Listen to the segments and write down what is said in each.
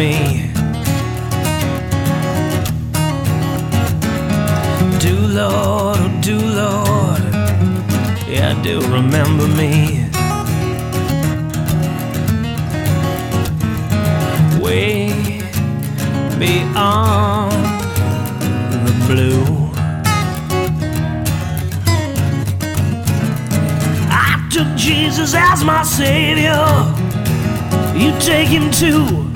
me. Do Lord, oh do Lord, yeah, do remember me. Way beyond the blue. I took Jesus as my savior. You take him too.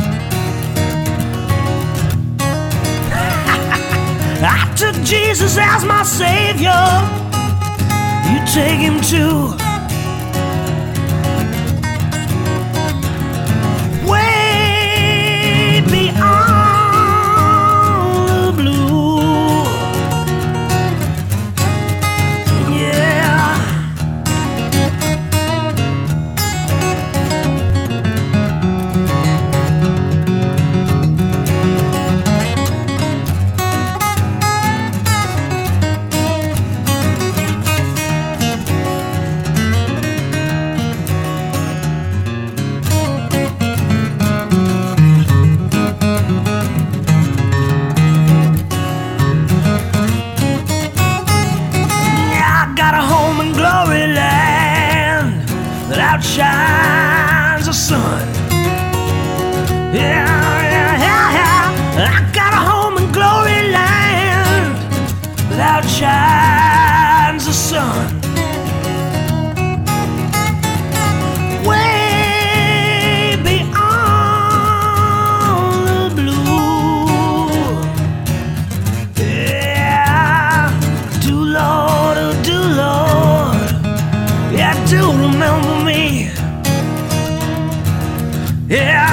I took Jesus as my savior. You take him too. Outshines the sun. Yeah, yeah, yeah, yeah. I got a home in glory land that outshines the sun. Way beyond the blue. Yeah, do Lord, oh do Lord, yeah, do Yeah,